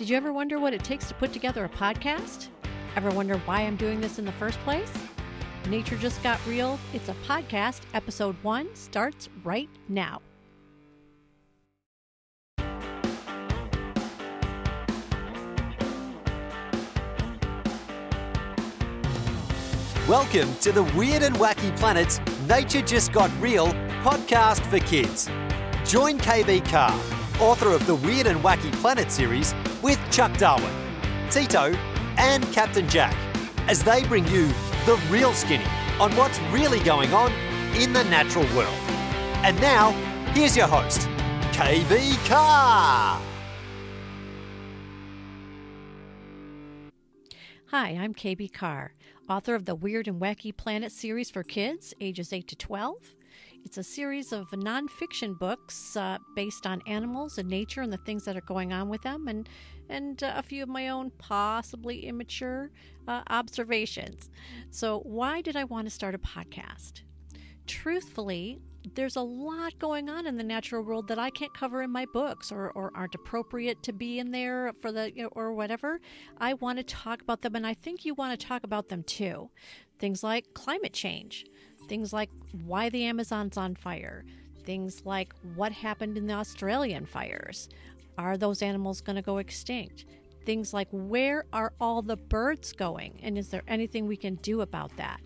Did you ever wonder what it takes to put together a podcast? Ever wonder why I'm doing this in the first place? Nature Just Got Real. It's a podcast. Episode one starts right now. Welcome to the Weird and Wacky Planets Nature Just Got Real podcast for kids. Join KB Carr, author of the Weird and Wacky Planet series, with Chuck Darwin, Tito, and Captain Jack as they bring you the real skinny on what's really going on in the natural world. And now, here's your host, KB Carr. Hi, I'm KB Carr, author of the Weird and Wacky Planet series for kids ages 8 to 12. It's a series of nonfiction books uh, based on animals and nature and the things that are going on with them, and and uh, a few of my own possibly immature uh, observations. So, why did I want to start a podcast? Truthfully, there's a lot going on in the natural world that I can't cover in my books or, or aren't appropriate to be in there for the you know, or whatever. I want to talk about them, and I think you want to talk about them too. Things like climate change, things like why the Amazon's on fire, things like what happened in the Australian fires. Are those animals going to go extinct? Things like where are all the birds going, and is there anything we can do about that?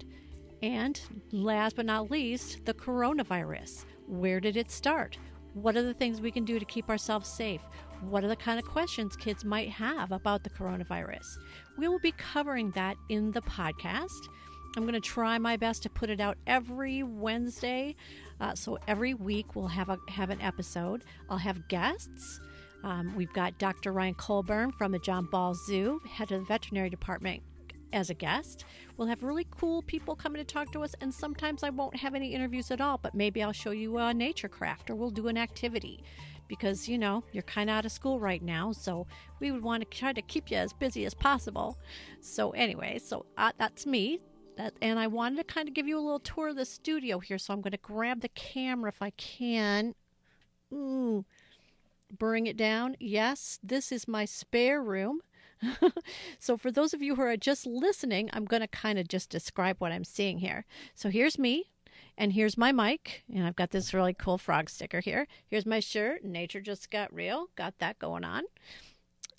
And last but not least, the coronavirus. Where did it start? What are the things we can do to keep ourselves safe? What are the kind of questions kids might have about the coronavirus? We will be covering that in the podcast. I'm going to try my best to put it out every Wednesday. Uh, so every week we'll have a have an episode. I'll have guests. Um, we've got Dr. Ryan Colburn from the John Ball Zoo, head of the veterinary department, as a guest. We'll have really cool people coming to talk to us, and sometimes I won't have any interviews at all, but maybe I'll show you a nature craft or we'll do an activity because you know you're kind of out of school right now so we would want to try to keep you as busy as possible so anyway so uh, that's me that, and i wanted to kind of give you a little tour of the studio here so i'm going to grab the camera if i can Ooh, bring it down yes this is my spare room so, for those of you who are just listening, I'm going to kind of just describe what I'm seeing here. So, here's me, and here's my mic, and I've got this really cool frog sticker here. Here's my shirt, Nature Just Got Real, got that going on.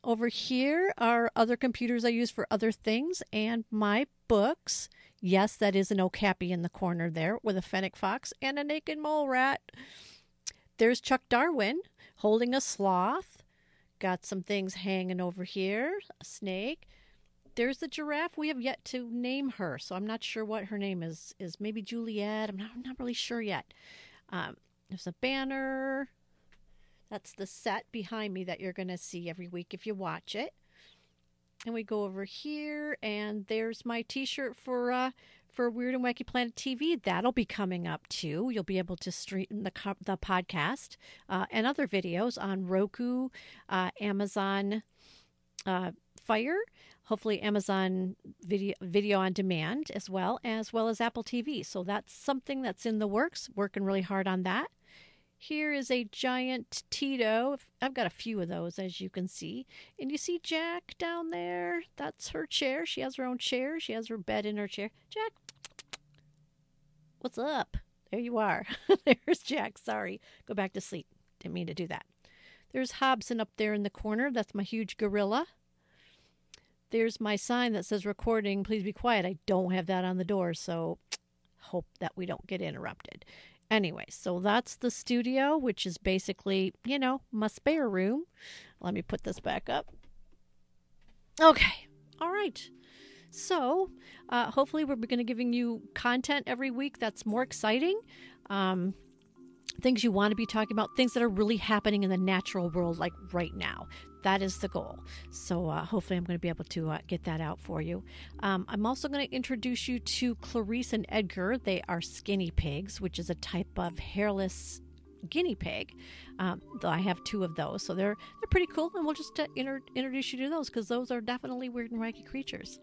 Over here are other computers I use for other things, and my books. Yes, that is an okapi in the corner there with a fennec fox and a naked mole rat. There's Chuck Darwin holding a sloth Got some things hanging over here. A snake. There's the giraffe. We have yet to name her, so I'm not sure what her name is. Is maybe Juliet? I'm not, I'm not really sure yet. Um, there's a banner. That's the set behind me that you're going to see every week if you watch it. And we go over here, and there's my T-shirt for uh, for Weird and Wacky Planet TV. That'll be coming up too. You'll be able to stream the the podcast uh, and other videos on Roku, uh, Amazon uh, Fire, hopefully Amazon video video on demand as well as well as Apple TV. So that's something that's in the works. Working really hard on that. Here is a giant Tito. I've got a few of those, as you can see. And you see Jack down there? That's her chair. She has her own chair. She has her bed in her chair. Jack, what's up? There you are. There's Jack. Sorry. Go back to sleep. Didn't mean to do that. There's Hobson up there in the corner. That's my huge gorilla. There's my sign that says recording. Please be quiet. I don't have that on the door, so hope that we don't get interrupted. Anyway, so that's the studio, which is basically, you know, my spare room. Let me put this back up. Okay. All right. So, uh, hopefully, we're going to giving you content every week that's more exciting. Um, things you want to be talking about, things that are really happening in the natural world, like right now. That is the goal. So uh, hopefully, I'm going to be able to uh, get that out for you. Um, I'm also going to introduce you to Clarice and Edgar. They are skinny pigs, which is a type of hairless guinea pig. Um, I have two of those, so they're they're pretty cool, and we'll just uh, inter- introduce you to those because those are definitely weird and wacky creatures.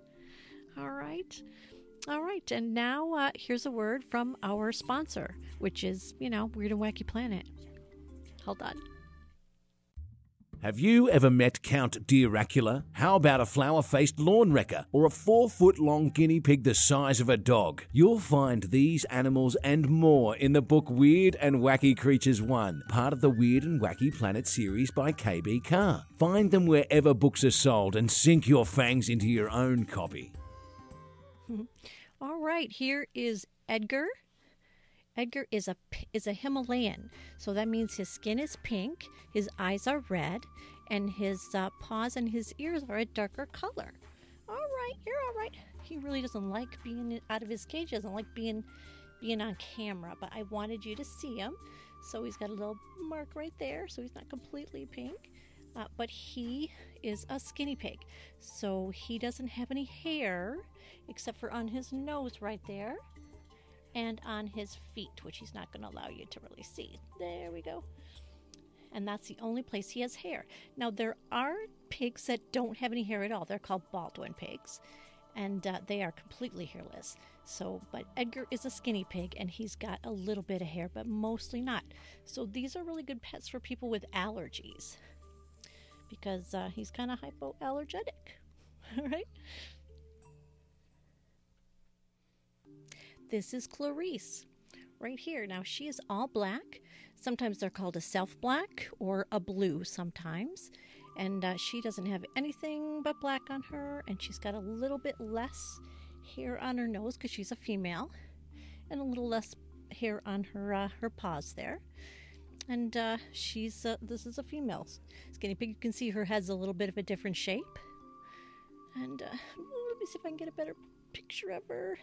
All right. All right, and now uh, here's a word from our sponsor, which is, you know, Weird and Wacky Planet. Hold on. Have you ever met Count Deeracula? How about a flower faced lawn wrecker or a four foot long guinea pig the size of a dog? You'll find these animals and more in the book Weird and Wacky Creatures 1, part of the Weird and Wacky Planet series by KB Carr. Find them wherever books are sold and sink your fangs into your own copy. All right, here is Edgar. Edgar is a is a Himalayan, so that means his skin is pink, his eyes are red, and his uh, paws and his ears are a darker color. All right, you're all right. He really doesn't like being out of his cage. Doesn't like being being on camera, but I wanted you to see him. So he's got a little mark right there, so he's not completely pink. Uh, but he is a skinny pig, so he doesn't have any hair except for on his nose right there and on his feet, which he's not going to allow you to really see. There we go. And that's the only place he has hair. Now, there are pigs that don't have any hair at all. They're called Baldwin pigs, and uh, they are completely hairless. So, but Edgar is a skinny pig and he's got a little bit of hair, but mostly not. So, these are really good pets for people with allergies because uh, he's kind of hypoallergenic. All right. This is Clarice right here. Now she is all black. Sometimes they're called a self black or a blue sometimes. And uh, she doesn't have anything but black on her, and she's got a little bit less hair on her nose because she's a female, and a little less hair on her uh, her paws there. And uh, she's uh, this is a female skinny pig. You can see her head's a little bit of a different shape. And uh, let me see if I can get a better picture of her.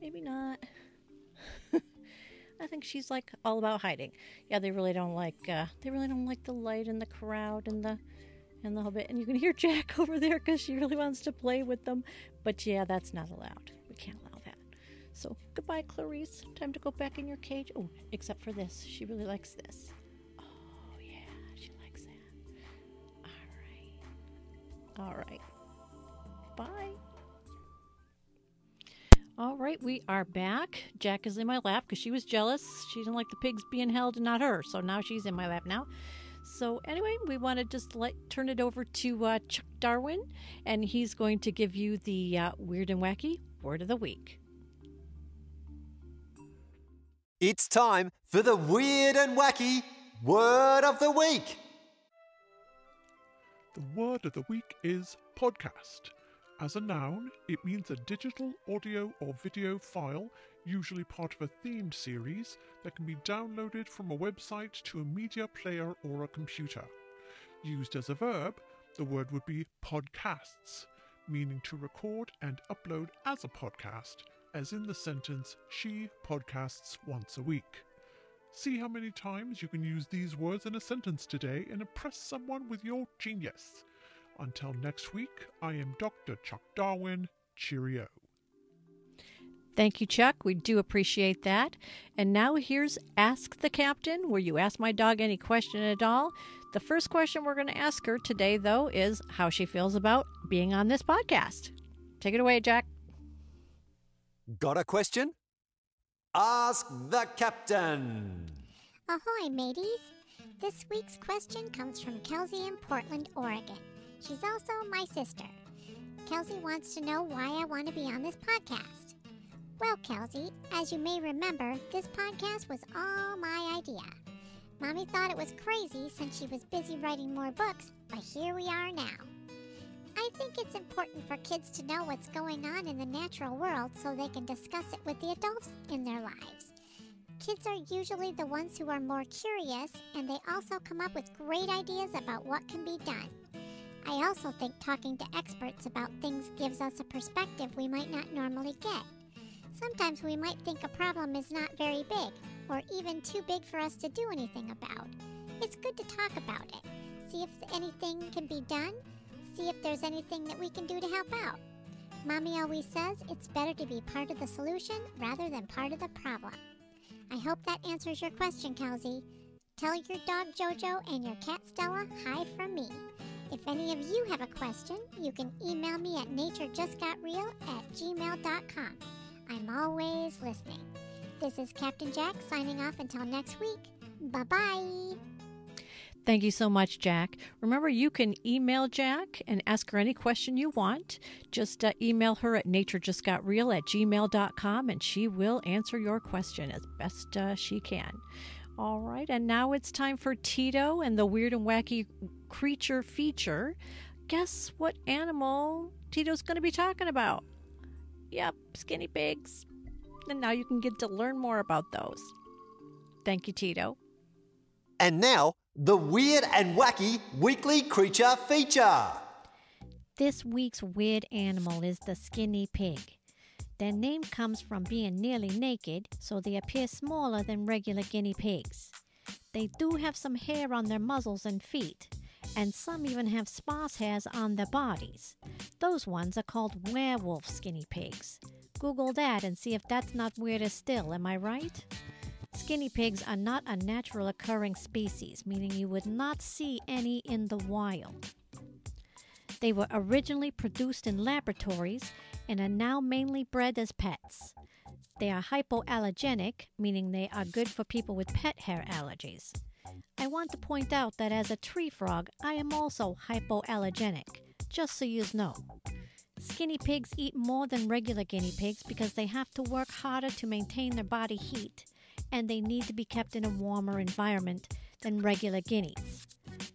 Maybe not. I think she's like all about hiding. Yeah, they really don't like uh, they really don't like the light and the crowd and the and the whole bit. And you can hear Jack over there because she really wants to play with them. But yeah, that's not allowed. We can't. So goodbye, Clarice. Time to go back in your cage. Oh, except for this. She really likes this. Oh yeah, she likes that. All right. All right. Bye. All right, we are back. Jack is in my lap because she was jealous. She didn't like the pigs being held and not her. So now she's in my lap now. So anyway, we want to just let turn it over to uh, Chuck Darwin, and he's going to give you the uh, weird and wacky word of the week. It's time for the weird and wacky word of the week. The word of the week is podcast. As a noun, it means a digital audio or video file, usually part of a themed series, that can be downloaded from a website to a media player or a computer. Used as a verb, the word would be podcasts, meaning to record and upload as a podcast, as in the sentence, She podcasts once a week. See how many times you can use these words in a sentence today and impress someone with your genius. Until next week, I am Dr. Chuck Darwin. Cheerio. Thank you, Chuck. We do appreciate that. And now here's Ask the Captain, where you ask my dog any question at all. The first question we're going to ask her today, though, is how she feels about being on this podcast. Take it away, Jack. Got a question? Ask the captain. Ahoy, mateys! This week's question comes from Kelsey in Portland, Oregon. She's also my sister. Kelsey wants to know why I want to be on this podcast. Well, Kelsey, as you may remember, this podcast was all my idea. Mommy thought it was crazy since she was busy writing more books, but here we are now. I think it's important for kids to know what's going on in the natural world so they can discuss it with the adults in their lives. Kids are usually the ones who are more curious, and they also come up with great ideas about what can be done. I also think talking to experts about things gives us a perspective we might not normally get. Sometimes we might think a problem is not very big, or even too big for us to do anything about. It's good to talk about it, see if anything can be done, see if there's anything that we can do to help out. Mommy always says it's better to be part of the solution rather than part of the problem. I hope that answers your question, Kelsey. Tell your dog Jojo and your cat Stella hi from me. If any of you have a question, you can email me at naturejustgotreal at gmail.com. I'm always listening. This is Captain Jack signing off until next week. Bye bye. Thank you so much, Jack. Remember, you can email Jack and ask her any question you want. Just uh, email her at naturejustgotreal at gmail.com and she will answer your question as best uh, she can. All right, and now it's time for Tito and the weird and wacky creature feature. Guess what animal Tito's going to be talking about? Yep, skinny pigs. And now you can get to learn more about those. Thank you, Tito. And now, the weird and wacky weekly creature feature. This week's weird animal is the skinny pig. Their name comes from being nearly naked, so they appear smaller than regular guinea pigs. They do have some hair on their muzzles and feet, and some even have sparse hairs on their bodies. Those ones are called werewolf skinny pigs. Google that and see if that's not weirder still, am I right? Skinny pigs are not a natural occurring species, meaning you would not see any in the wild. They were originally produced in laboratories and are now mainly bred as pets. They are hypoallergenic, meaning they are good for people with pet hair allergies. I want to point out that as a tree frog, I am also hypoallergenic, just so you know. Skinny pigs eat more than regular guinea pigs because they have to work harder to maintain their body heat, and they need to be kept in a warmer environment than regular guineas.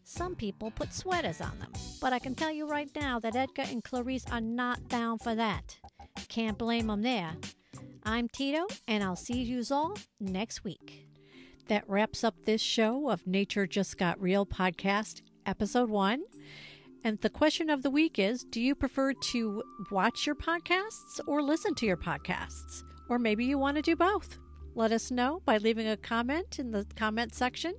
Some people put sweaters on them, but I can tell you right now that Edgar and Clarice are not down for that. Can't blame them there. I'm Tito, and I'll see you all next week. That wraps up this show of Nature Just Got Real podcast, episode one. And the question of the week is Do you prefer to watch your podcasts or listen to your podcasts? Or maybe you want to do both. Let us know by leaving a comment in the comment section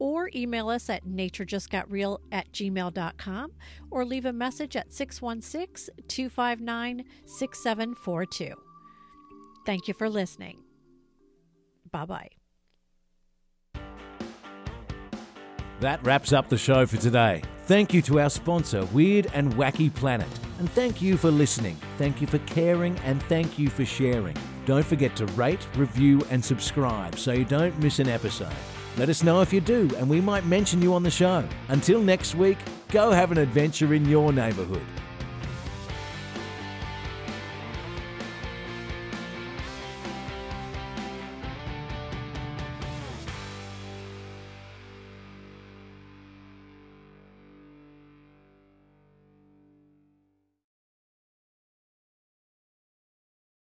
or email us at naturejustgotreal at gmail.com or leave a message at 616 259 6742. Thank you for listening. Bye bye. That wraps up the show for today. Thank you to our sponsor, Weird and Wacky Planet. And thank you for listening. Thank you for caring and thank you for sharing. Don't forget to rate, review, and subscribe so you don't miss an episode. Let us know if you do, and we might mention you on the show. Until next week, go have an adventure in your neighborhood.